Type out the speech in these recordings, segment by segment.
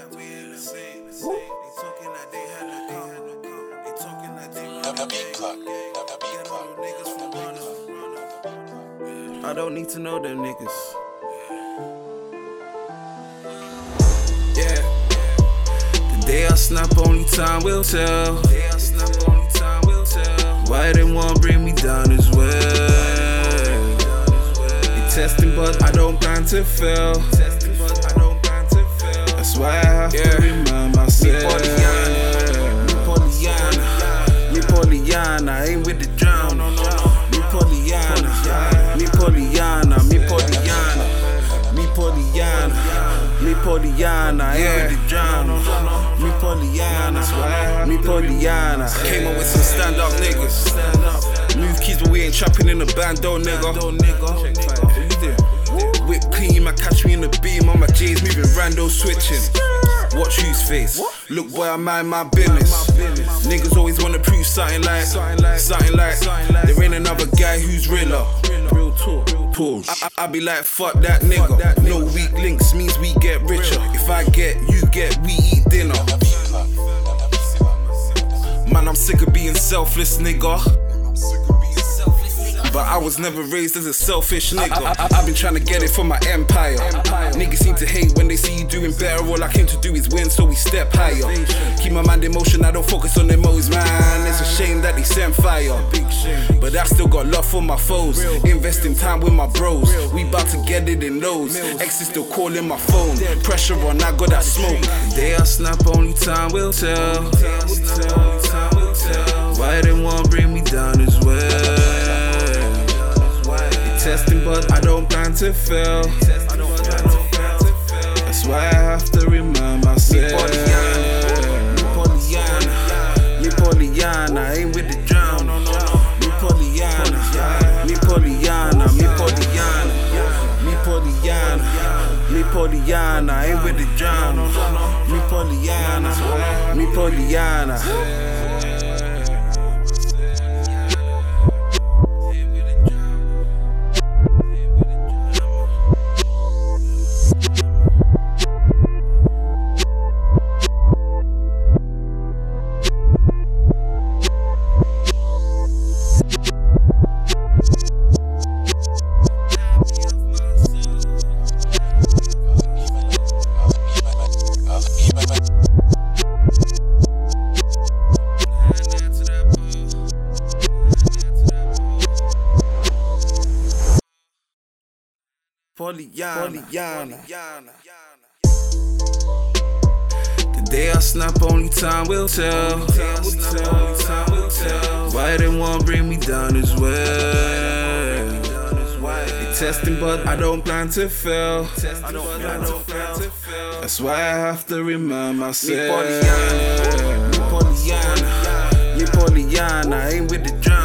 that we ain't the same. They talking that they had no car. They talking that they run The beat clock. The the beat Get clock. niggas from running. I don't need to know them niggas. Yeah. The day I snap, only time will tell. The day I snap, only time will tell. Why they want bring me down as well? They testing, but I don't plan to fail. Testing, but I don't why I have to remind myself. Me Pollyanna, me Pollyanna, ain't with the drown. Me Pollyanna, me Pollyanna, me Pollyanna, me Pollyanna, me Pollyanna, ain't with the drown. Me Pollyanna, me Pollyanna. Came up with some stand up niggas. Move keys, but we ain't trapping in the bando, nigga. Whip clean, man, catch me in the beam. On my J's moving rando switching. Watch whose face. Look, boy, I mind my business. Niggas always wanna prove something like, something like. There ain't another guy who's realer. Real talk. I, I, I be like, fuck that nigga. No weak links means we get richer. If I get, you get, we eat dinner. Man, I'm sick of being selfless, nigga. But I was never raised as a selfish nigga. I, have been trying to get it for my empire. Seem to hate when they see you doing better. All I came to do is win, so we step higher. Keep my mind in motion, I don't focus on them modes, man. It's a shame that they send fire. But I still got love for my foes. Investing time with my bros. We bout to get it in those. Ex is still calling my phone. Pressure on, I got that smoke. They are snap, only time will tell. Why they want bring me down as well? They testing, but I don't plan to fail. Pollyanna, me ain't with the drown. Me Pollyanna, me Pollyanna. Pollyanna. Pollyanna. The day I snap, only time will tell. Why they want bring me down as well? They testing, but I don't plan to fail. That's why I have to remind myself. Me Pollyanna, me Pollyanna, ain't with the drown.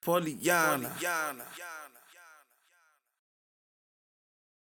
Pollyanna.